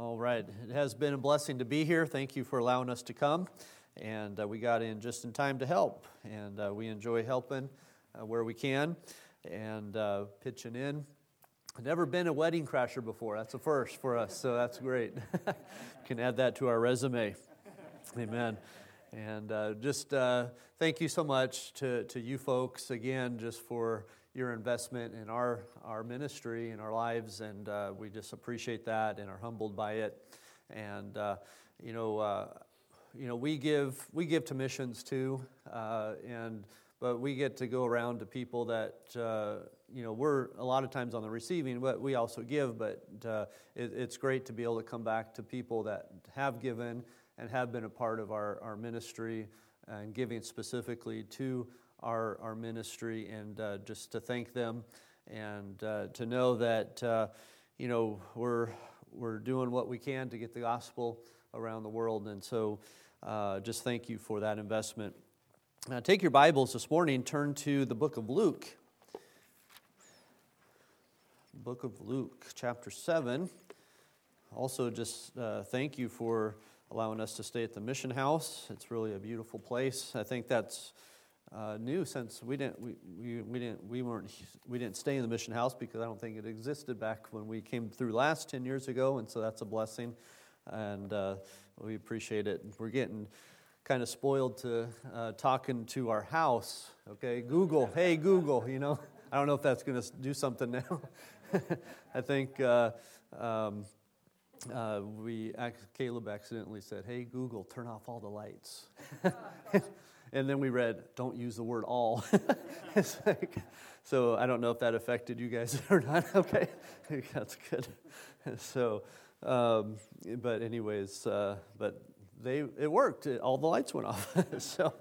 All right. It has been a blessing to be here. Thank you for allowing us to come. And uh, we got in just in time to help. And uh, we enjoy helping uh, where we can and uh, pitching in. Never been a wedding crasher before. That's a first for us, so that's great. can add that to our resume. Amen. And uh, just uh, thank you so much to, to you folks again, just for your investment in our, our ministry and our lives, and uh, we just appreciate that and are humbled by it. And uh, you know, uh, you know, we give we give to missions too, uh, and but we get to go around to people that uh, you know we're a lot of times on the receiving, but we also give. But uh, it, it's great to be able to come back to people that have given and have been a part of our, our ministry and giving specifically to our, our ministry and uh, just to thank them and uh, to know that, uh, you know, we're, we're doing what we can to get the gospel around the world. And so uh, just thank you for that investment. Now, take your Bibles this morning, turn to the book of Luke. Book of Luke, chapter 7. Also, just uh, thank you for allowing us to stay at the mission house. It's really a beautiful place. I think that's uh, new since we didn't we, we, we didn't we weren't we didn't stay in the mission house because I don't think it existed back when we came through last ten years ago, and so that's a blessing, and uh, we appreciate it. We're getting kind of spoiled to uh, talking to our house. Okay, Google, hey Google, you know. I don't know if that's going to do something now. I think uh, um, uh, we Caleb accidentally said, "Hey Google, turn off all the lights." and then we read, "Don't use the word all." like, so I don't know if that affected you guys or not. okay, that's good. So, um, but anyways, uh, but they it worked. It, all the lights went off. so,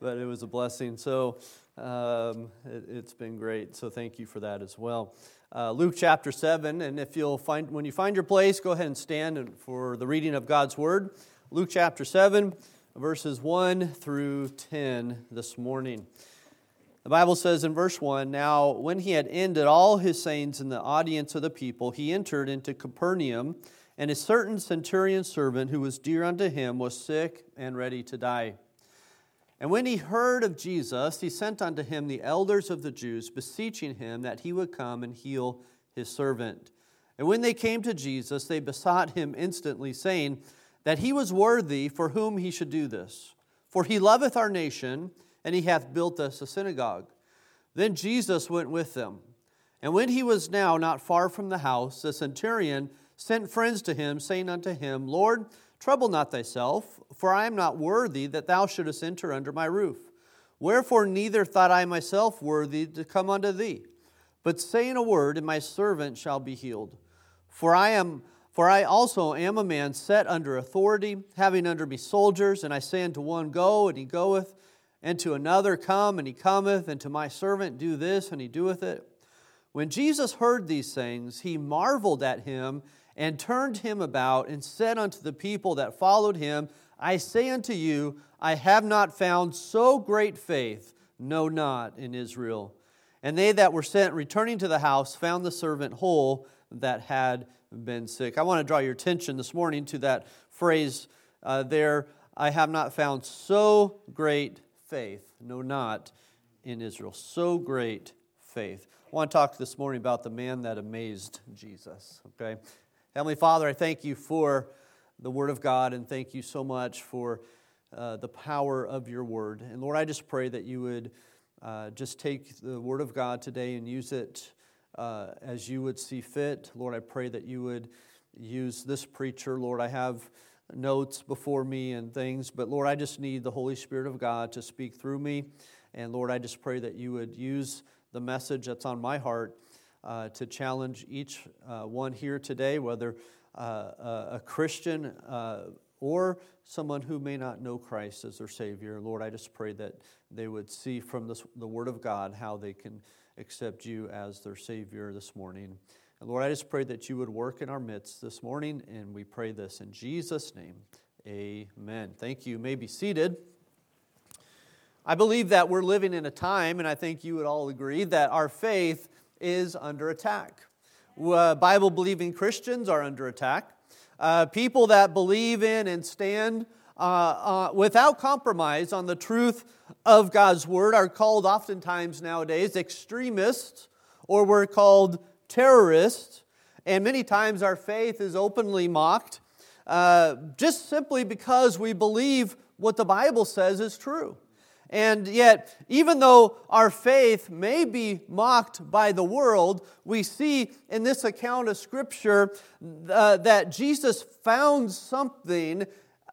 but it was a blessing. So um, it, has been great. So thank you for that as well. Uh, Luke chapter seven, and if you'll find when you find your place, go ahead and stand for the reading of God's word. Luke chapter seven verses 1 through 10 this morning. The Bible says in verse 1 Now, when he had ended all his sayings in the audience of the people, he entered into Capernaum, and a certain centurion servant who was dear unto him was sick and ready to die. And when he heard of Jesus, he sent unto him the elders of the Jews, beseeching him that he would come and heal his servant. And when they came to Jesus, they besought him instantly, saying, that he was worthy for whom he should do this. For he loveth our nation, and he hath built us a synagogue. Then Jesus went with them. And when he was now not far from the house, the centurion sent friends to him, saying unto him, Lord, trouble not thyself, for I am not worthy that thou shouldest enter under my roof. Wherefore neither thought I myself worthy to come unto thee. But saying a word, and my servant shall be healed. For I am for I also am a man set under authority, having under me soldiers, and I say unto one, Go, and he goeth, and to another, Come, and he cometh, and to my servant, Do this, and he doeth it. When Jesus heard these things, he marveled at him, and turned him about, and said unto the people that followed him, I say unto you, I have not found so great faith, no, not in Israel. And they that were sent, returning to the house, found the servant whole that had been sick. I want to draw your attention this morning to that phrase uh, there I have not found so great faith, no, not in Israel. So great faith. I want to talk this morning about the man that amazed Jesus. Okay? Heavenly Father, I thank you for the Word of God and thank you so much for uh, the power of your Word. And Lord, I just pray that you would uh, just take the Word of God today and use it uh, as you would see fit. Lord, I pray that you would use this preacher. Lord, I have notes before me and things, but Lord, I just need the Holy Spirit of God to speak through me. And Lord, I just pray that you would use the message that's on my heart uh, to challenge each uh, one here today, whether uh, a Christian uh, or someone who may not know Christ as their Savior. Lord, I just pray that they would see from this, the Word of God how they can accept you as their Savior this morning. And Lord, I just pray that you would work in our midst this morning, and we pray this in Jesus' name. Amen. Thank you. you may be seated. I believe that we're living in a time, and I think you would all agree, that our faith is under attack. Uh, Bible believing Christians are under attack. Uh, people that believe in and stand uh, uh, without compromise on the truth of God's word are called oftentimes nowadays extremists, or we're called terrorists. And many times our faith is openly mocked uh, just simply because we believe what the Bible says is true. And yet, even though our faith may be mocked by the world, we see in this account of Scripture uh, that Jesus found something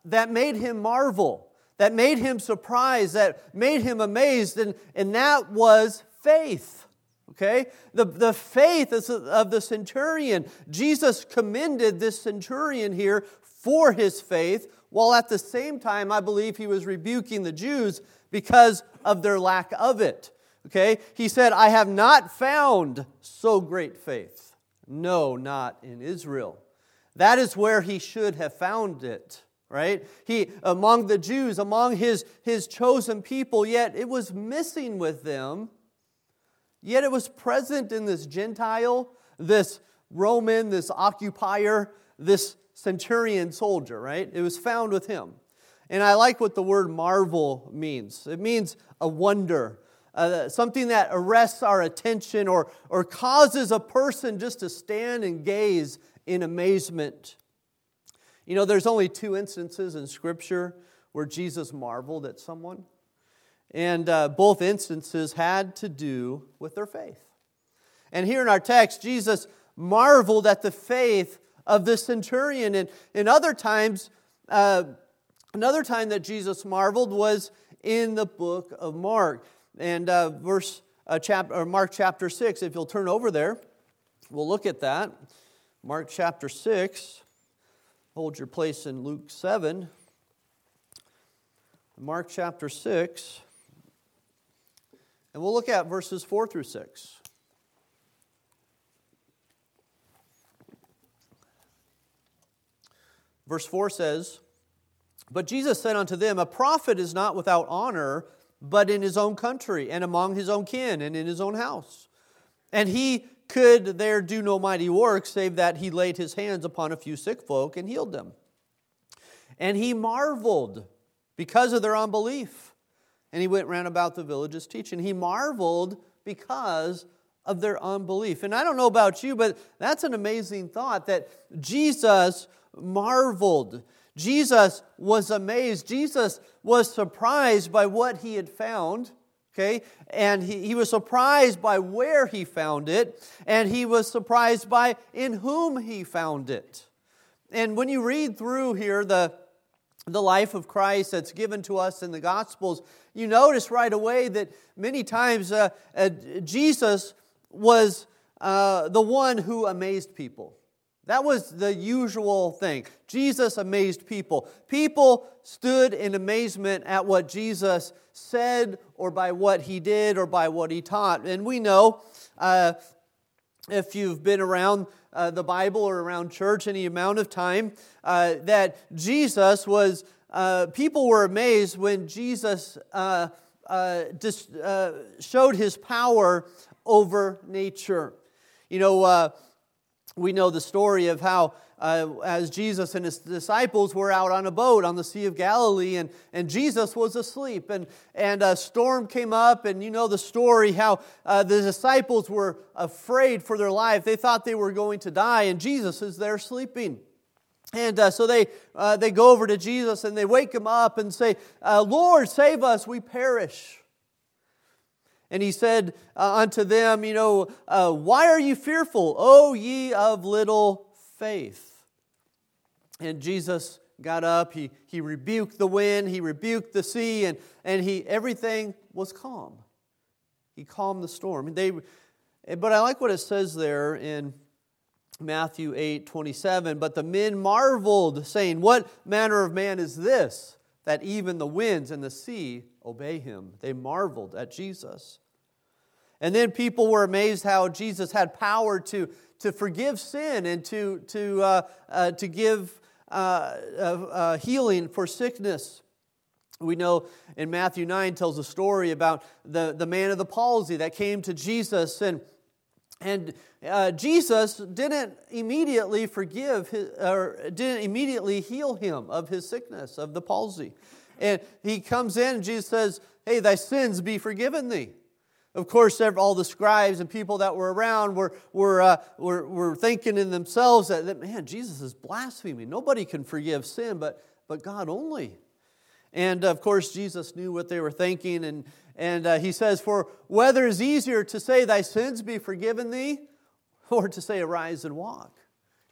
that made him marvel, that made him surprised, that made him amazed, and, and that was faith. Okay? The, the faith of the centurion. Jesus commended this centurion here for his faith, while at the same time, I believe he was rebuking the Jews because of their lack of it. Okay? He said, I have not found so great faith. No, not in Israel. That is where he should have found it, right? He, among the Jews, among his, his chosen people, yet it was missing with them. Yet it was present in this Gentile, this Roman, this occupier, this centurion soldier, right? It was found with him. And I like what the word marvel means it means a wonder, uh, something that arrests our attention or, or causes a person just to stand and gaze in amazement. You know, there's only two instances in Scripture where Jesus marveled at someone, and uh, both instances had to do with their faith. And here in our text, Jesus marveled at the faith of the centurion. And in other times, uh, another time that Jesus marveled was in the book of Mark. And uh, verse uh, chapter, or Mark chapter 6, if you'll turn over there, we'll look at that. Mark chapter 6. Hold your place in Luke 7. Mark chapter 6. And we'll look at verses 4 through 6. Verse 4 says, But Jesus said unto them, A prophet is not without honor, but in his own country, and among his own kin, and in his own house. And he could there do no mighty work, save that he laid his hands upon a few sick folk and healed them. And he marveled because of their unbelief. And he went round about the villages teaching. He marveled because of their unbelief. And I don't know about you, but that's an amazing thought that Jesus marveled. Jesus was amazed. Jesus was surprised by what he had found. Okay? And he, he was surprised by where he found it, and he was surprised by in whom he found it. And when you read through here the, the life of Christ that's given to us in the Gospels, you notice right away that many times uh, uh, Jesus was uh, the one who amazed people. That was the usual thing. Jesus amazed people. People stood in amazement at what Jesus said, or by what he did, or by what he taught. And we know, uh, if you've been around uh, the Bible or around church any amount of time, uh, that Jesus was, uh, people were amazed when Jesus uh, uh, showed his power over nature. You know, we know the story of how uh, as Jesus and his disciples were out on a boat on the Sea of Galilee, and, and Jesus was asleep, and, and a storm came up, and you know the story how uh, the disciples were afraid for their life. They thought they were going to die, and Jesus is there sleeping. And uh, so they, uh, they go over to Jesus and they wake him up and say, uh, Lord, save us, we perish. And he said uh, unto them, You know, uh, why are you fearful, O ye of little faith? And Jesus got up, he, he rebuked the wind, he rebuked the sea, and, and he, everything was calm. He calmed the storm. They, but I like what it says there in Matthew 8 27. But the men marveled, saying, What manner of man is this, that even the winds and the sea obey him? They marveled at Jesus. And then people were amazed how Jesus had power to, to forgive sin and to, to, uh, uh, to give uh, uh, uh healing for sickness. We know in Matthew 9 tells a story about the, the man of the palsy that came to Jesus and And uh, Jesus didn't immediately forgive his, or didn't immediately heal him of his sickness, of the palsy. And he comes in and Jesus says, Hey, thy sins be forgiven thee. Of course, all the scribes and people that were around were, were, uh, were, were thinking in themselves that, that, man, Jesus is blaspheming. Nobody can forgive sin, but, but God only. And of course, Jesus knew what they were thinking, and, and uh, he says, For whether is easier to say, Thy sins be forgiven thee, or to say, Arise and walk.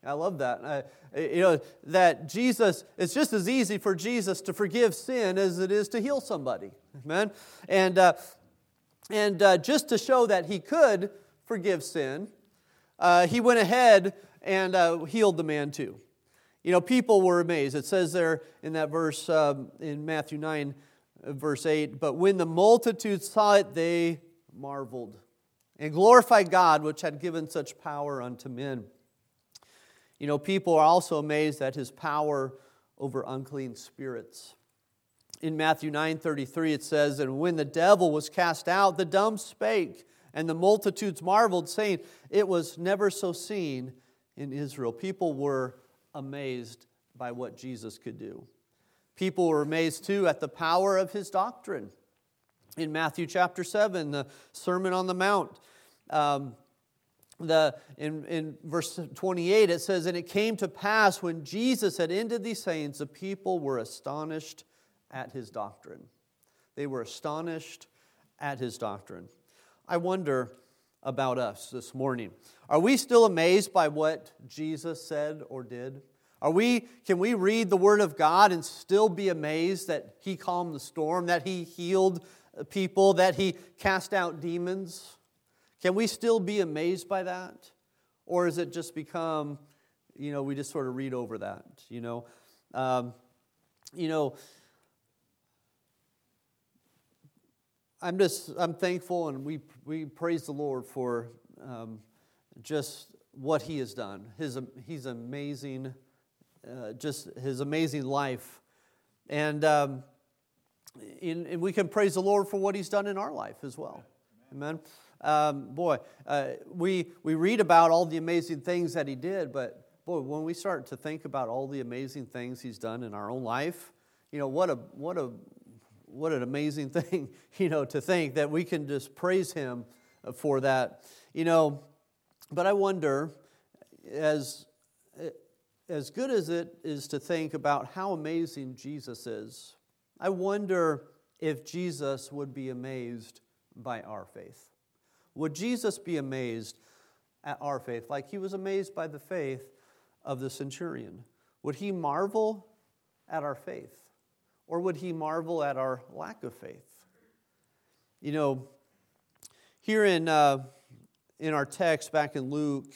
I love that. Uh, you know, that Jesus, it's just as easy for Jesus to forgive sin as it is to heal somebody. Amen? And, uh, and uh, just to show that he could forgive sin, uh, he went ahead and uh, healed the man too. You know, people were amazed. It says there in that verse um, in Matthew 9, uh, Uh, verse 8, but when the multitude saw it, they marveled and glorified God, which had given such power unto men. You know, people are also amazed at his power over unclean spirits. In Matthew 9:33 it says, "And when the devil was cast out, the dumb spake, and the multitudes marveled, saying, It was never so seen in Israel." People were amazed by what Jesus could do. People were amazed too at the power of his doctrine. In Matthew chapter 7, the Sermon on the Mount, um, the, in, in verse 28, it says, And it came to pass when Jesus had ended these sayings, the people were astonished at his doctrine. They were astonished at his doctrine. I wonder about us this morning. Are we still amazed by what Jesus said or did? Are we, can we read the Word of God and still be amazed that He calmed the storm, that He healed people, that He cast out demons? Can we still be amazed by that? Or has it just become, you know, we just sort of read over that, you know? Um, you know, I'm just, I'm thankful and we, we praise the Lord for um, just what He has done. His, he's amazing uh, just his amazing life. And, um, in, and we can praise the Lord for what he's done in our life as well. Amen. Um, boy, uh, we, we read about all the amazing things that he did, but boy, when we start to think about all the amazing things he's done in our own life, you know, what a, what a, what an amazing thing, you know, to think that we can just praise him for that. You know, but I wonder, as as good as it is to think about how amazing Jesus is, I wonder if Jesus would be amazed by our faith. Would Jesus be amazed at our faith like he was amazed by the faith of the centurion? Would he marvel at our faith? Or would he marvel at our lack of faith? You know, here in, uh, in our text back in Luke,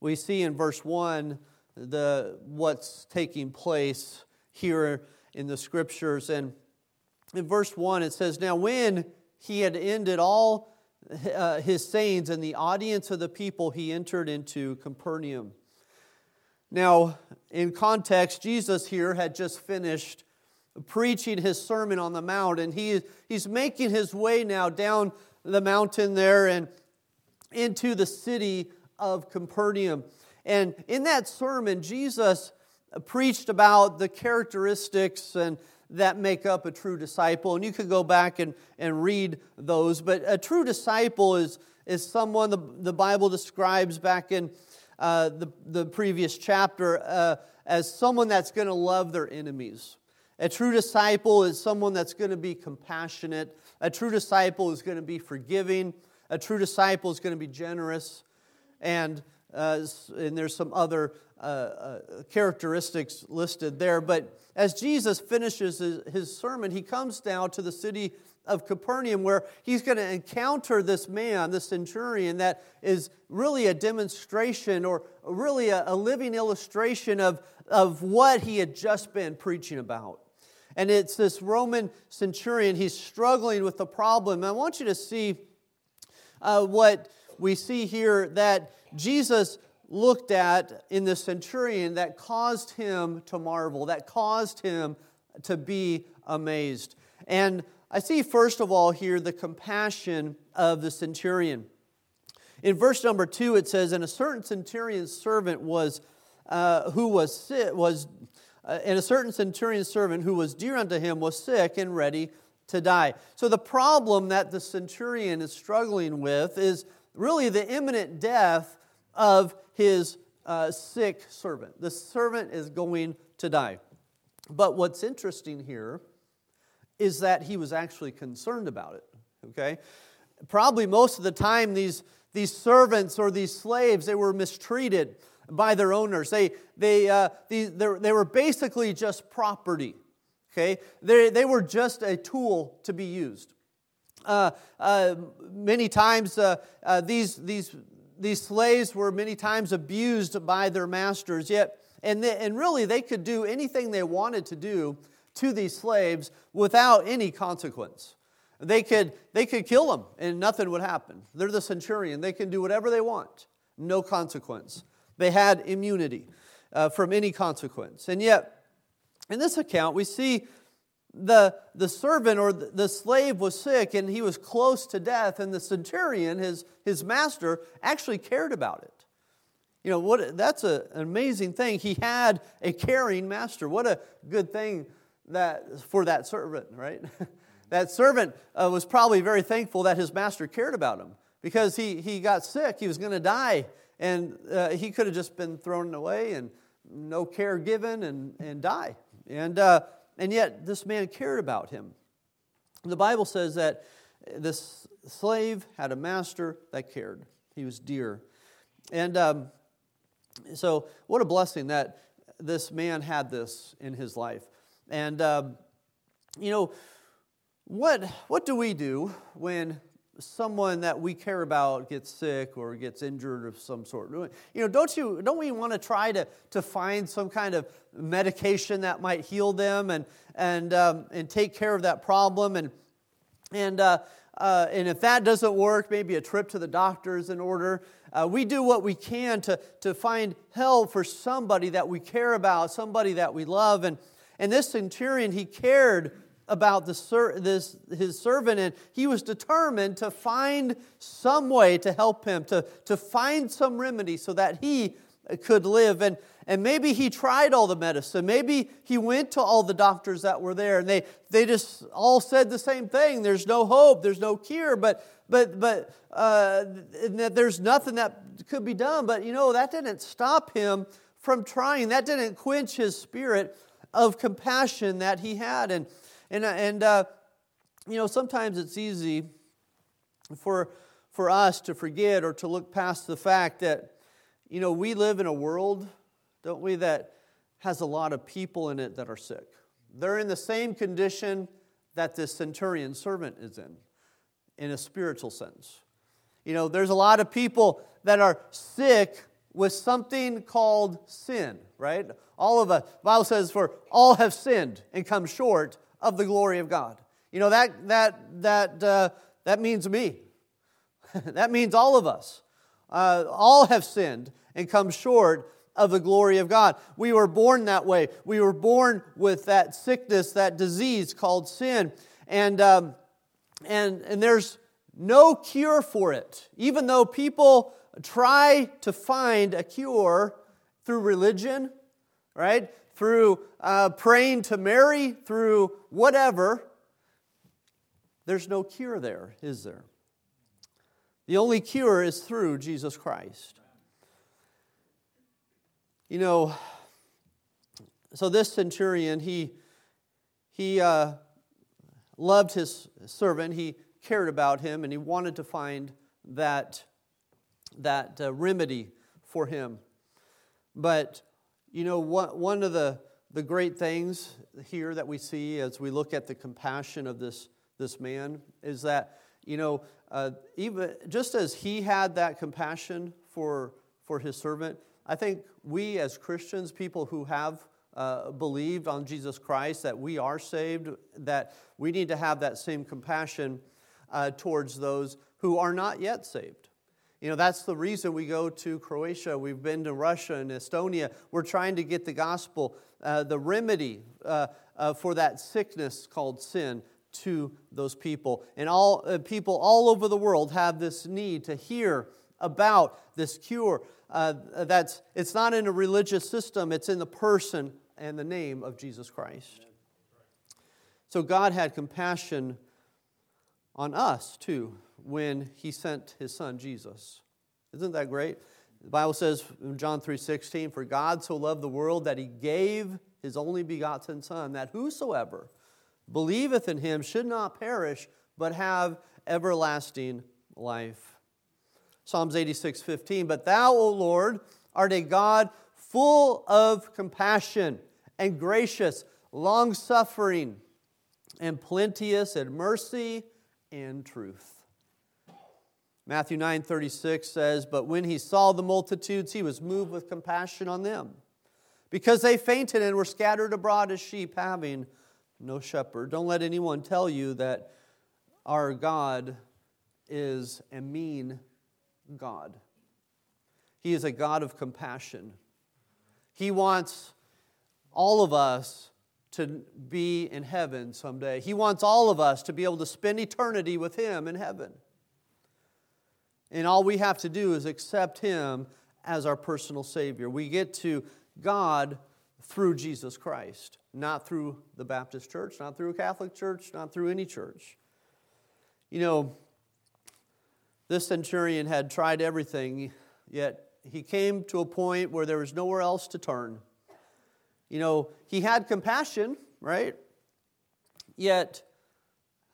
we see in verse 1 the, what's taking place here in the scriptures. And in verse 1, it says, Now when he had ended all uh, his sayings in the audience of the people, he entered into Capernaum. Now, in context, Jesus here had just finished preaching his Sermon on the Mount, and he, he's making his way now down the mountain there and into the city of Capernaum. And in that sermon, Jesus preached about the characteristics and that make up a true disciple. And you could go back and, and read those. But a true disciple is, is someone the, the Bible describes back in uh, the, the previous chapter uh, as someone that's going to love their enemies. A true disciple is someone that's going to be compassionate. A true disciple is going to be forgiving. A true disciple is going to be generous. And uh, and there's some other uh, uh, characteristics listed there. But as Jesus finishes his, his sermon, he comes down to the city of Capernaum where he's going to encounter this man, this centurion, that is really a demonstration or really a, a living illustration of, of what he had just been preaching about. And it's this Roman centurion, he's struggling with the problem. I want you to see uh, what we see here that Jesus looked at in the centurion that caused him to marvel, that caused him to be amazed. And I see, first of all, here the compassion of the centurion. In verse number two, it says, And a certain centurion's servant was, uh, who was sick, was, uh, and a certain centurion's servant who was dear unto him was sick and ready to die. So the problem that the centurion is struggling with is really the imminent death of his uh, sick servant. The servant is going to die. But what's interesting here is that he was actually concerned about it. Okay? Probably most of the time, these, these servants or these slaves, they were mistreated by their owners. They, they, uh, they, they were basically just property. Okay? They, they were just a tool to be used. Uh, uh, many times, uh, uh, these, these, these slaves were many times abused by their masters, yet, and, they, and really they could do anything they wanted to do to these slaves without any consequence. They could, they could kill them and nothing would happen. They're the centurion. They can do whatever they want, no consequence. They had immunity uh, from any consequence. And yet, in this account, we see the, the servant or the slave was sick and he was close to death, and the centurion, his, his master, actually cared about it. You know, what, that's a, an amazing thing. He had a caring master. What a good thing that, for that servant, right? that servant uh, was probably very thankful that his master cared about him because he, he got sick. He was going to die, and uh, he could have just been thrown away and no care given and, and die. And, uh, and yet, this man cared about him. The Bible says that this slave had a master that cared, he was dear. And um, so, what a blessing that this man had this in his life. And, um, you know, what, what do we do when someone that we care about gets sick or gets injured of some sort. You know, don't you don't we want to try to, to find some kind of medication that might heal them and and um, and take care of that problem and and uh, uh, and if that doesn't work, maybe a trip to the doctor is in order. Uh, we do what we can to, to find help for somebody that we care about, somebody that we love. And, and this centurion, he cared about the, this, his servant, and he was determined to find some way to help him, to, to find some remedy so that he could live. And, and maybe he tried all the medicine. Maybe he went to all the doctors that were there, and they, they just all said the same thing there's no hope, there's no cure, but, but, but uh, there's nothing that could be done. But you know, that didn't stop him from trying, that didn't quench his spirit of compassion that he had. And and, uh, and uh, you know, sometimes it's easy for, for us to forget or to look past the fact that, you know, we live in a world, don't we, that has a lot of people in it that are sick. They're in the same condition that this centurion servant is in, in a spiritual sense. You know, there's a lot of people that are sick with something called sin, right? All of us, Bible says, for all have sinned and come short of the glory of God. You know, that, that, that, uh, that means me. that means all of us. Uh, all have sinned and come short of the glory of God. We were born that way. We were born with that sickness, that disease called sin. And, um, and, and there's no cure for it. Even though people try to find a cure through religion, right? Through uh, praying to Mary, through whatever, there's no cure there, is there? The only cure is through Jesus Christ. You know, so this centurion, he, he uh, loved his servant, he cared about him, and he wanted to find that, that uh, remedy for him. But you know, one of the, the great things here that we see as we look at the compassion of this, this man is that, you know, uh, even just as he had that compassion for, for his servant, I think we as Christians, people who have uh, believed on Jesus Christ, that we are saved, that we need to have that same compassion uh, towards those who are not yet saved. You know, that's the reason we go to Croatia. We've been to Russia and Estonia. We're trying to get the gospel, uh, the remedy uh, uh, for that sickness called sin to those people. And all uh, people all over the world have this need to hear about this cure. Uh, that's, it's not in a religious system, it's in the person and the name of Jesus Christ. So God had compassion on us too when he sent his son Jesus. Isn't that great? The Bible says in John 3:16, "For God so loved the world that he gave his only begotten son, that whosoever believeth in him should not perish, but have everlasting life." Psalms 86:15, "But thou, O Lord, art a God full of compassion and gracious, long-suffering, and plenteous in mercy and truth." Matthew 9 36 says, But when he saw the multitudes, he was moved with compassion on them, because they fainted and were scattered abroad as sheep, having no shepherd. Don't let anyone tell you that our God is a mean God. He is a God of compassion. He wants all of us to be in heaven someday. He wants all of us to be able to spend eternity with Him in heaven. And all we have to do is accept Him as our personal Savior. We get to God through Jesus Christ, not through the Baptist church, not through a Catholic church, not through any church. You know, this centurion had tried everything, yet he came to a point where there was nowhere else to turn. You know, he had compassion, right? Yet,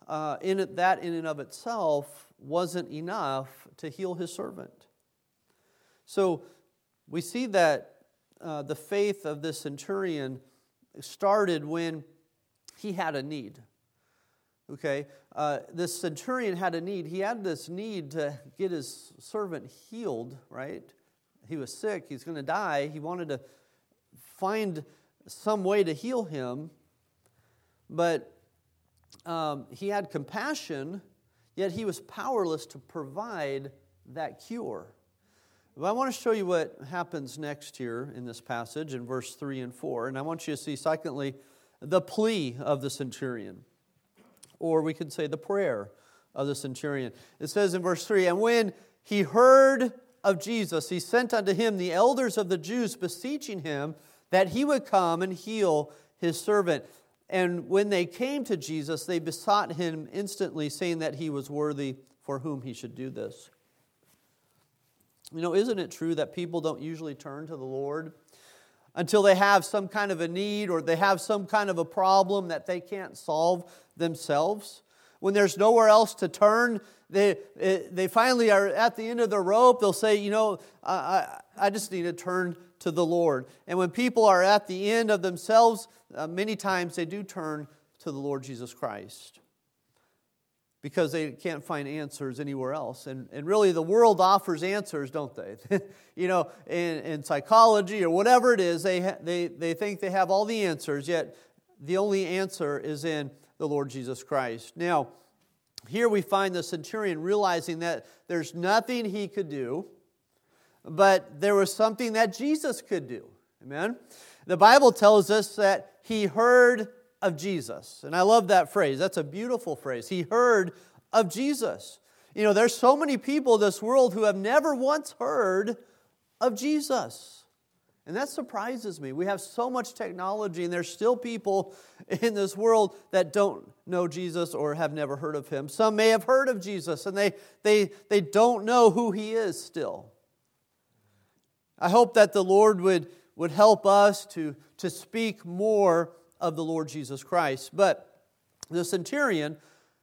uh, in it, that in and of itself wasn't enough to heal his servant. So we see that uh, the faith of this centurion started when he had a need. Okay, uh, this centurion had a need. He had this need to get his servant healed, right? He was sick, he's going to die. He wanted to find some way to heal him, but um, he had compassion yet he was powerless to provide that cure. But I want to show you what happens next here in this passage in verse 3 and 4. And I want you to see, secondly, the plea of the centurion, or we could say the prayer of the centurion. It says in verse 3 And when he heard of Jesus, he sent unto him the elders of the Jews, beseeching him that he would come and heal his servant. And when they came to Jesus, they besought him instantly, saying that he was worthy for whom he should do this. You know, isn't it true that people don't usually turn to the Lord until they have some kind of a need or they have some kind of a problem that they can't solve themselves? When there's nowhere else to turn, they, they finally are at the end of the rope. They'll say, You know, I, I just need to turn to the Lord. And when people are at the end of themselves, uh, many times they do turn to the Lord Jesus Christ because they can't find answers anywhere else. And, and really, the world offers answers, don't they? you know, in, in psychology or whatever it is, they, ha- they, they think they have all the answers, yet the only answer is in the Lord Jesus Christ. Now, here we find the centurion realizing that there's nothing he could do but there was something that Jesus could do. Amen? The Bible tells us that he heard of Jesus. And I love that phrase. That's a beautiful phrase. He heard of Jesus. You know, there's so many people in this world who have never once heard of Jesus. And that surprises me. We have so much technology, and there's still people in this world that don't know Jesus or have never heard of him. Some may have heard of Jesus, and they, they, they don't know who he is still. I hope that the Lord would, would help us to, to speak more of the Lord Jesus Christ. But the centurion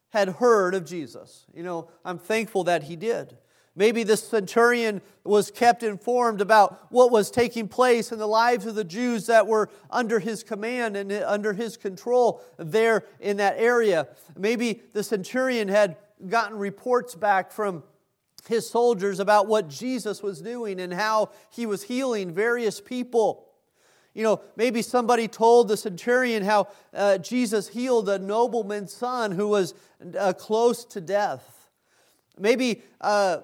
had heard of Jesus. You know, I'm thankful that he did. Maybe the centurion was kept informed about what was taking place in the lives of the Jews that were under his command and under his control there in that area. Maybe the centurion had gotten reports back from his soldiers about what Jesus was doing and how he was healing various people. You know, maybe somebody told the centurion how uh, Jesus healed a nobleman's son who was uh, close to death. Maybe, uh,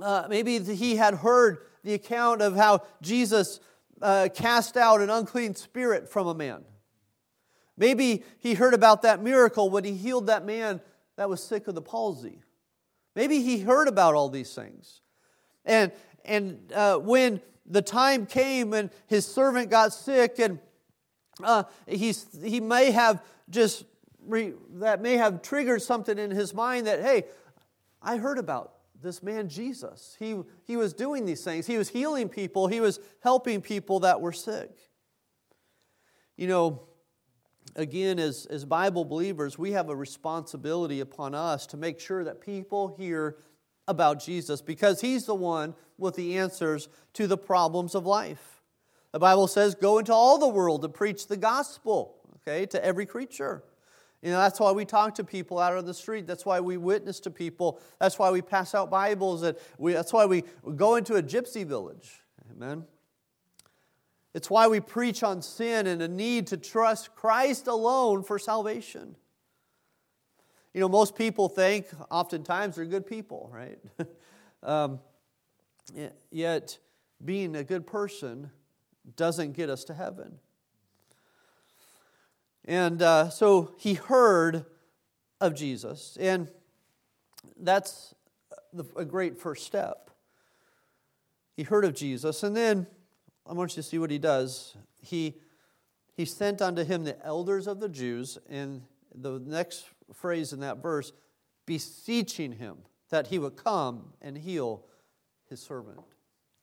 uh maybe he had heard the account of how Jesus uh, cast out an unclean spirit from a man. Maybe he heard about that miracle when he healed that man that was sick of the palsy. Maybe he heard about all these things. And, and uh, when the time came and his servant got sick, and uh, he's, he may have just, re, that may have triggered something in his mind that, hey, I heard about this man Jesus. He, he was doing these things. He was healing people, he was helping people that were sick. You know, again, as, as Bible believers, we have a responsibility upon us to make sure that people hear about Jesus because he's the one with the answers to the problems of life. The Bible says, Go into all the world to preach the gospel, okay, to every creature. You know, that's why we talk to people out on the street. That's why we witness to people. That's why we pass out Bibles. And we, that's why we go into a gypsy village. Amen. It's why we preach on sin and a need to trust Christ alone for salvation. You know, most people think oftentimes they're good people, right? um, yet, being a good person doesn't get us to heaven. And uh, so he heard of Jesus, and that's a great first step. He heard of Jesus, and then I want you to see what he does. He, he sent unto him the elders of the Jews, and the next phrase in that verse, beseeching him that he would come and heal his servant.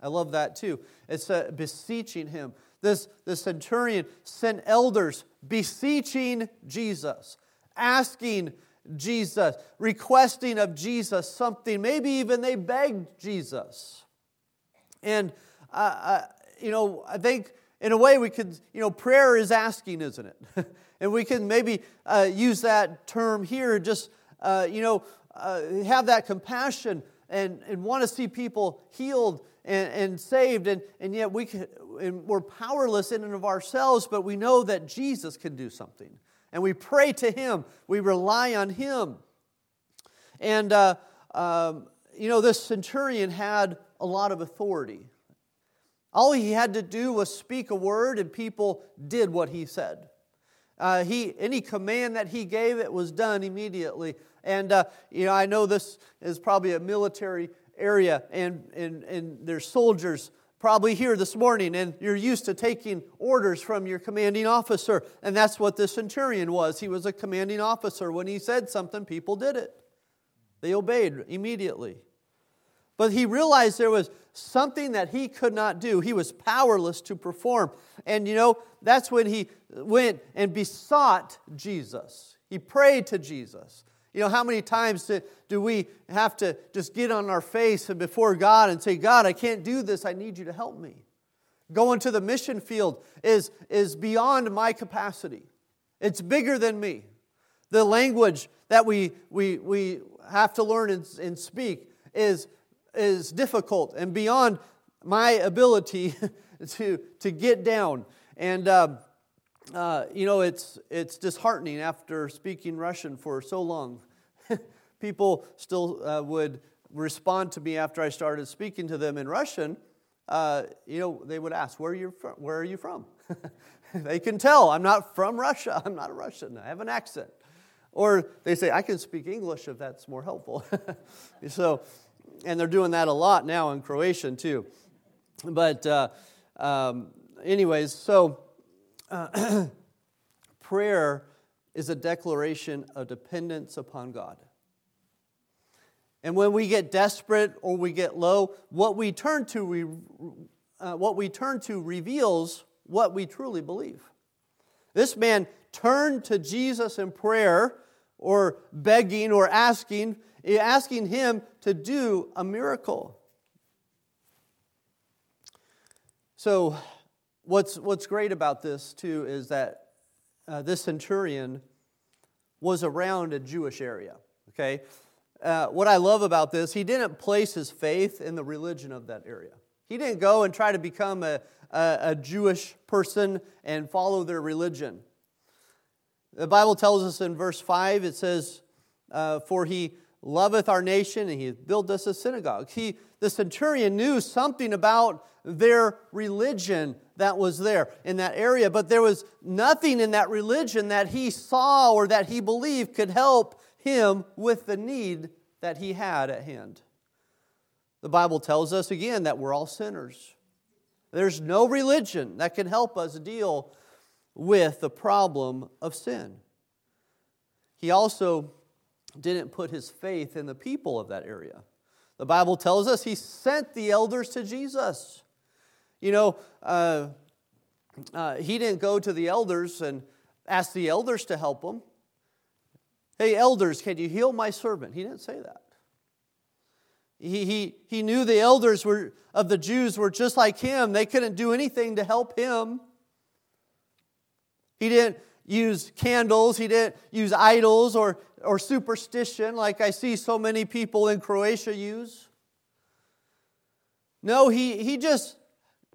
I love that too. It's uh, beseeching him. This, the centurion sent elders beseeching Jesus, asking Jesus, requesting of Jesus something. Maybe even they begged Jesus. And, I, uh, you know, I think in a way we could, you know, prayer is asking, isn't it? and we can maybe uh, use that term here, just, uh, you know, uh, have that compassion and, and want to see people healed and, and saved, and, and yet we can, and we're powerless in and of ourselves, but we know that Jesus can do something. And we pray to Him, we rely on Him. And, uh, um, you know, this centurion had a lot of authority. All he had to do was speak a word, and people did what he said. Uh, he, any command that he gave, it was done immediately. And, uh, you know, I know this is probably a military area, and, and, and there's soldiers probably here this morning, and you're used to taking orders from your commanding officer. And that's what the centurion was. He was a commanding officer. When he said something, people did it, they obeyed immediately. But he realized there was something that he could not do. He was powerless to perform. And you know, that's when he went and besought Jesus. He prayed to Jesus. You know, how many times do we have to just get on our face and before God and say, God, I can't do this. I need you to help me. Going to the mission field is, is beyond my capacity, it's bigger than me. The language that we, we, we have to learn and, and speak is, is difficult and beyond my ability to, to get down. And, um, uh, you know, it's, it's disheartening after speaking Russian for so long. People still uh, would respond to me after I started speaking to them in Russian. Uh, you know, they would ask, Where are you from? Where are you from? they can tell I'm not from Russia. I'm not a Russian. I have an accent. Or they say, I can speak English if that's more helpful. so, and they're doing that a lot now in Croatian too. But, uh, um, anyways, so uh, prayer is a declaration of dependence upon God. And when we get desperate or we get low, what we turn to, re, uh, what we turn to reveals what we truly believe. This man turned to Jesus in prayer or begging or asking, asking him to do a miracle. So, what's, what's great about this, too, is that uh, this centurion was around a Jewish area. Okay? Uh, what I love about this, he didn't place his faith in the religion of that area. He didn't go and try to become a, a, a Jewish person and follow their religion. The Bible tells us in verse 5, it says, uh, For he loveth our nation and he built us a synagogue. He, the centurion knew something about their religion that was there in that area, but there was nothing in that religion that he saw or that he believed could help him with the need that he had at hand. The Bible tells us again that we're all sinners. There's no religion that can help us deal with the problem of sin. He also didn't put his faith in the people of that area. The Bible tells us he sent the elders to Jesus. You know, uh, uh, he didn't go to the elders and ask the elders to help him. Hey, elders, can you heal my servant? He didn't say that. He, he, he knew the elders were, of the Jews were just like him. They couldn't do anything to help him. He didn't use candles, he didn't use idols or, or superstition like I see so many people in Croatia use. No, he, he just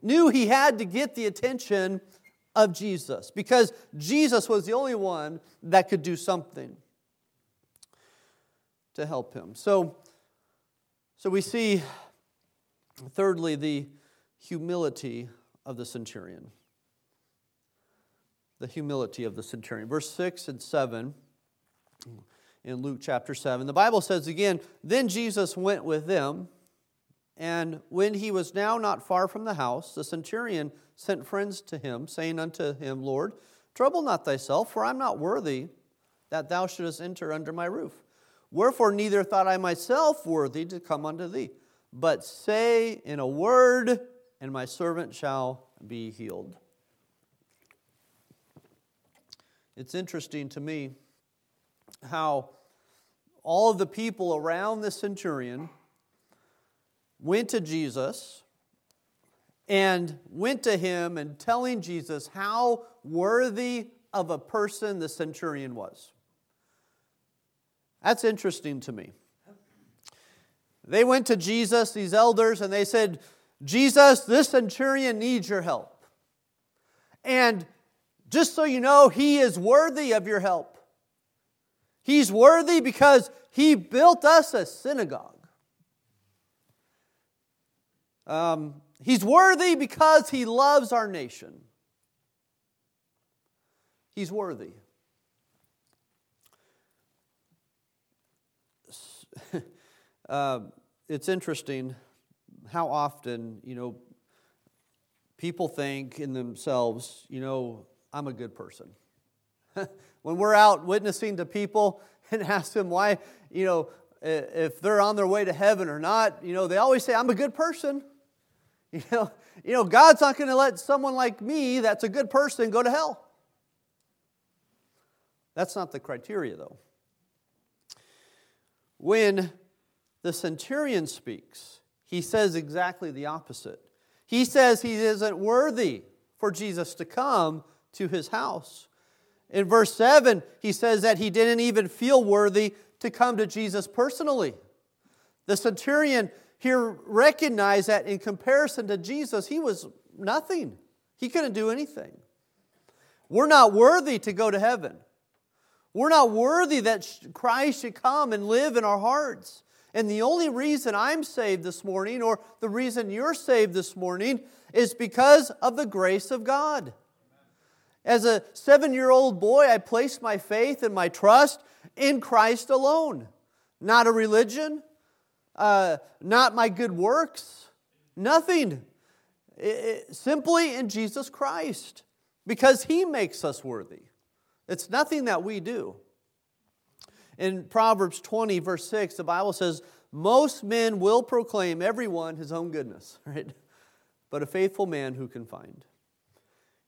knew he had to get the attention of Jesus because Jesus was the only one that could do something to help him. So, so we see, thirdly, the humility of the centurion. The humility of the centurion. Verse 6 and 7 in Luke chapter 7, the Bible says again, Then Jesus went with them, and when he was now not far from the house, the centurion sent friends to him, saying unto him, Lord, trouble not thyself, for I'm not worthy that thou shouldest enter under my roof. Wherefore, neither thought I myself worthy to come unto thee, but say in a word, and my servant shall be healed. It's interesting to me how all of the people around the centurion went to Jesus and went to him and telling Jesus how worthy of a person the centurion was. That's interesting to me. They went to Jesus, these elders, and they said, Jesus, this centurion needs your help. And just so you know, he is worthy of your help. He's worthy because he built us a synagogue. Um, he's worthy because he loves our nation. He's worthy. uh, it's interesting how often, you know, people think in themselves, you know, I'm a good person. when we're out witnessing to people and ask them why, you know, if they're on their way to heaven or not, you know, they always say, I'm a good person. You know, you know God's not going to let someone like me that's a good person go to hell. That's not the criteria, though. When the centurion speaks, he says exactly the opposite. He says he isn't worthy for Jesus to come to his house. In verse 7, he says that he didn't even feel worthy to come to Jesus personally. The centurion here recognized that in comparison to Jesus, he was nothing. He couldn't do anything. We're not worthy to go to heaven. We're not worthy that Christ should come and live in our hearts. And the only reason I'm saved this morning, or the reason you're saved this morning, is because of the grace of God. As a seven year old boy, I placed my faith and my trust in Christ alone. Not a religion, uh, not my good works, nothing. It, it, simply in Jesus Christ, because He makes us worthy. It's nothing that we do. In Proverbs 20, verse 6, the Bible says, Most men will proclaim everyone his own goodness, right? But a faithful man who can find.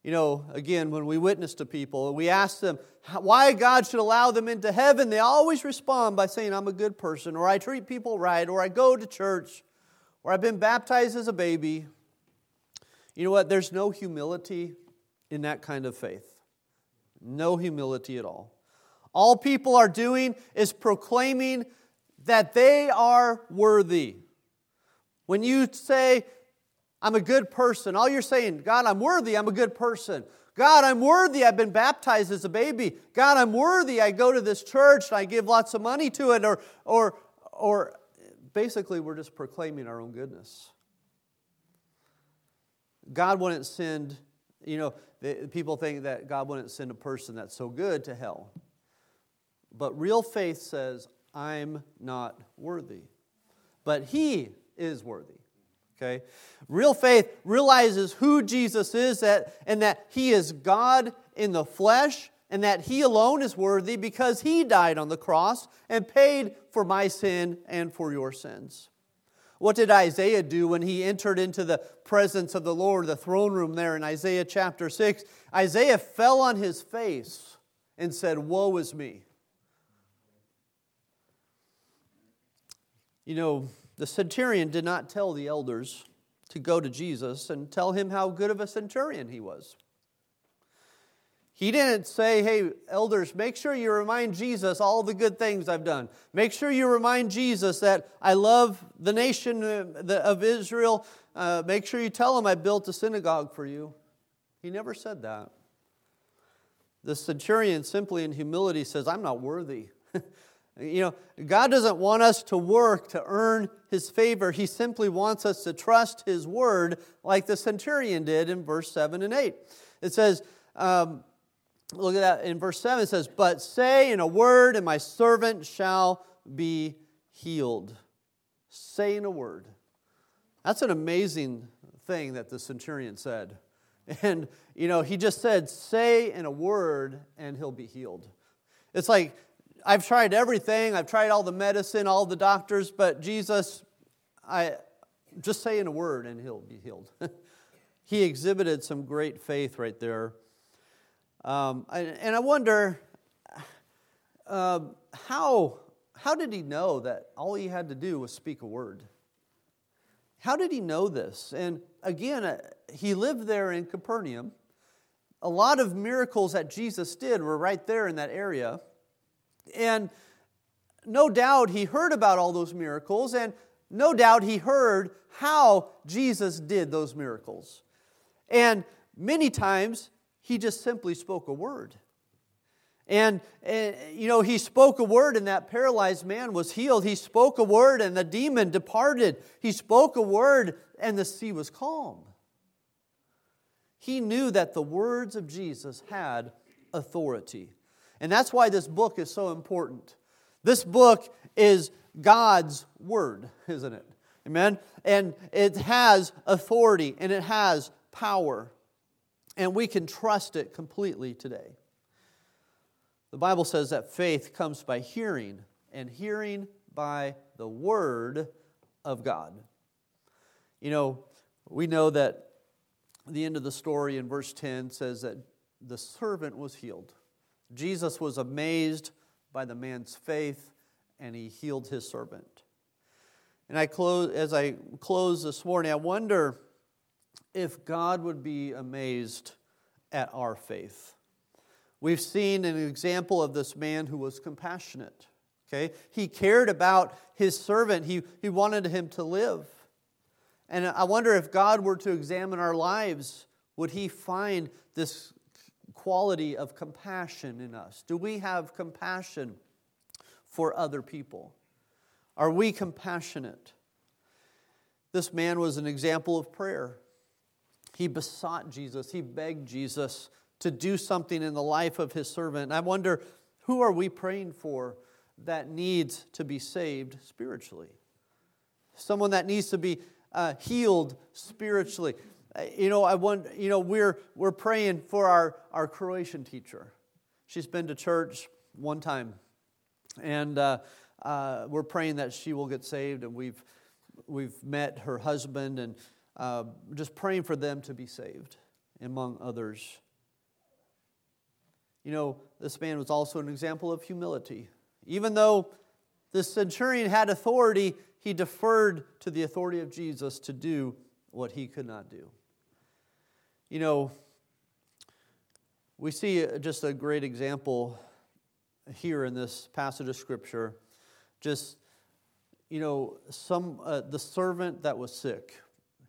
You know, again, when we witness to people, we ask them why God should allow them into heaven, they always respond by saying, I'm a good person, or I treat people right, or I go to church, or I've been baptized as a baby. You know what? There's no humility in that kind of faith. No humility at all. All people are doing is proclaiming that they are worthy. When you say, I'm a good person, all you're saying, God, I'm worthy, I'm a good person. God, I'm worthy, I've been baptized as a baby. God, I'm worthy, I go to this church and I give lots of money to it. Or, or, or basically, we're just proclaiming our own goodness. God wouldn't send, you know, people think that God wouldn't send a person that's so good to hell. But real faith says, I'm not worthy. But He is worthy. Okay? Real faith realizes who Jesus is that, and that he is God in the flesh and that he alone is worthy because he died on the cross and paid for my sin and for your sins. What did Isaiah do when he entered into the presence of the Lord, the throne room there in Isaiah chapter 6? Isaiah fell on his face and said, Woe is me. You know, the centurion did not tell the elders to go to Jesus and tell him how good of a centurion he was. He didn't say, hey, elders, make sure you remind Jesus all the good things I've done. Make sure you remind Jesus that I love the nation of Israel. Uh, make sure you tell him I built a synagogue for you. He never said that. The centurion simply in humility says, I'm not worthy. you know, God doesn't want us to work to earn his favor. He simply wants us to trust his word like the centurion did in verse 7 and 8. It says, um, Look at that in verse 7 it says, But say in a word, and my servant shall be healed. Say in a word. That's an amazing thing that the centurion said. And, you know, he just said, Say in a word, and he'll be healed. It's like, I've tried everything, I've tried all the medicine, all the doctors, but Jesus, I just say in a word, and he'll be healed. he exhibited some great faith right there. Um, and I wonder uh, how, how did he know that all he had to do was speak a word? How did he know this? And again, uh, he lived there in Capernaum. A lot of miracles that Jesus did were right there in that area. And no doubt he heard about all those miracles, and no doubt he heard how Jesus did those miracles. And many times he just simply spoke a word. And, and, you know, he spoke a word, and that paralyzed man was healed. He spoke a word, and the demon departed. He spoke a word, and the sea was calm. He knew that the words of Jesus had authority. And that's why this book is so important. This book is God's word, isn't it? Amen? And it has authority and it has power and we can trust it completely today. The Bible says that faith comes by hearing, and hearing by the Word of God. You know, we know that the end of the story in verse 10 says that the servant was healed. Jesus was amazed by the man's faith, and he healed his servant. And I close, as I close this morning, I wonder if God would be amazed at our faith. We've seen an example of this man who was compassionate. Okay? He cared about his servant, he, he wanted him to live. And I wonder if God were to examine our lives, would he find this quality of compassion in us? Do we have compassion for other people? Are we compassionate? This man was an example of prayer. He besought Jesus, he begged Jesus to do something in the life of his servant. I wonder who are we praying for that needs to be saved spiritually? Someone that needs to be uh, healed spiritually. Uh, you know, I want, you know, we're, we're praying for our, our Croatian teacher. She's been to church one time, and uh, uh, we're praying that she will get saved. And we've, we've met her husband, and uh, just praying for them to be saved, among others. You know, this man was also an example of humility. Even though the centurion had authority, he deferred to the authority of Jesus to do what he could not do. You know, we see just a great example here in this passage of Scripture. Just, you know, some, uh, the servant that was sick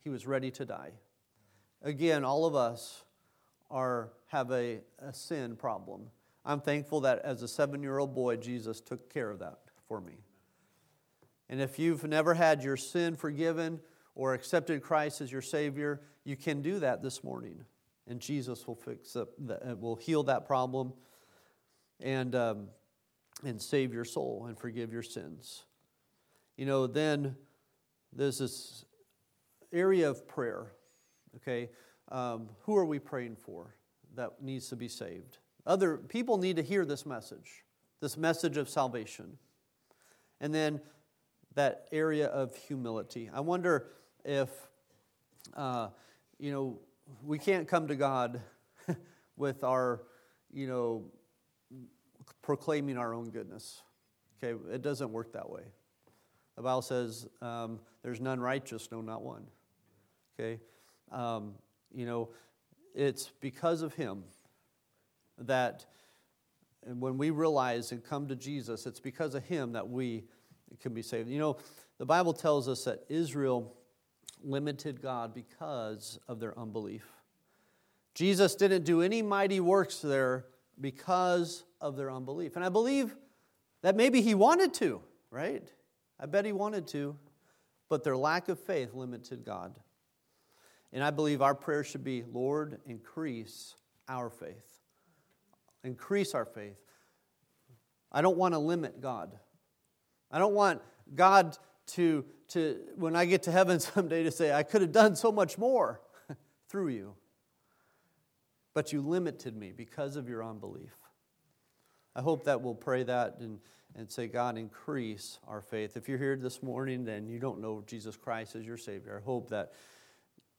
he was ready to die. Again, all of us are, have a, a sin problem. I'm thankful that as a seven year old boy, Jesus took care of that for me. And if you've never had your sin forgiven or accepted Christ as your Savior, you can do that this morning. And Jesus will fix up, uh, will heal that problem and, um, and save your soul and forgive your sins. You know, then there's this area of prayer, okay? Um, who are we praying for that needs to be saved? Other people need to hear this message, this message of salvation. And then that area of humility. I wonder if, uh, you know, we can't come to God with our, you know, proclaiming our own goodness. Okay, it doesn't work that way. The Bible says um, there's none righteous, no, not one. Okay, um, you know, it's because of Him that when we realize and come to Jesus, it's because of Him that we can be saved. You know, the Bible tells us that Israel limited God because of their unbelief. Jesus didn't do any mighty works there because of their unbelief. And I believe that maybe he wanted to, right? I bet he wanted to, but their lack of faith limited God. And I believe our prayer should be Lord, increase our faith. Increase our faith. I don't want to limit God. I don't want God to, to, when I get to heaven someday, to say, I could have done so much more through you. But you limited me because of your unbelief. I hope that we'll pray that and, and say, God, increase our faith. If you're here this morning and you don't know Jesus Christ as your Savior, I hope that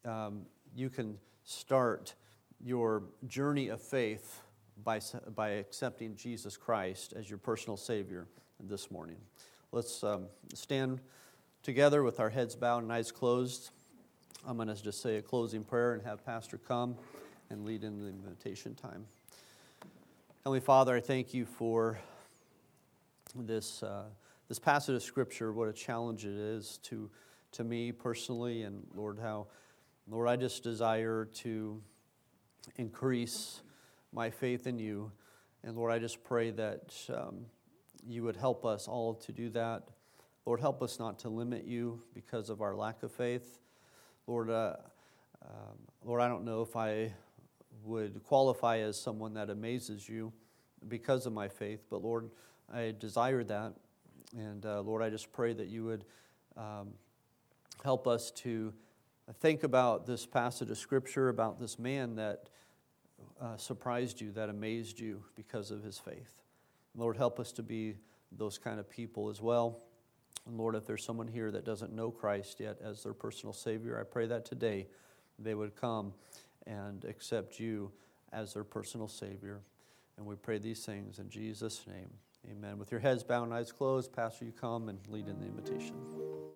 um, you can start your journey of faith by, by accepting Jesus Christ as your personal Savior this morning. Let's um, stand together with our heads bowed and eyes closed. I'm going to just say a closing prayer and have Pastor come and lead in the invitation time. Heavenly Father, I thank you for this, uh, this passage of Scripture, what a challenge it is to, to me personally, and Lord, how, Lord, I just desire to increase my faith in you. And Lord, I just pray that um, you would help us all to do that. Lord, help us not to limit you because of our lack of faith. Lord, uh, um, Lord, I don't know if I would qualify as someone that amazes you because of my faith, but Lord, I desire that. And uh, Lord, I just pray that you would um, help us to think about this passage of Scripture, about this man that uh, surprised you, that amazed you because of his faith. Lord, help us to be those kind of people as well. And Lord, if there's someone here that doesn't know Christ yet as their personal Savior, I pray that today they would come and accept you as their personal Savior. And we pray these things in Jesus' name. Amen. With your heads bowed and eyes closed, Pastor, you come and lead in the invitation.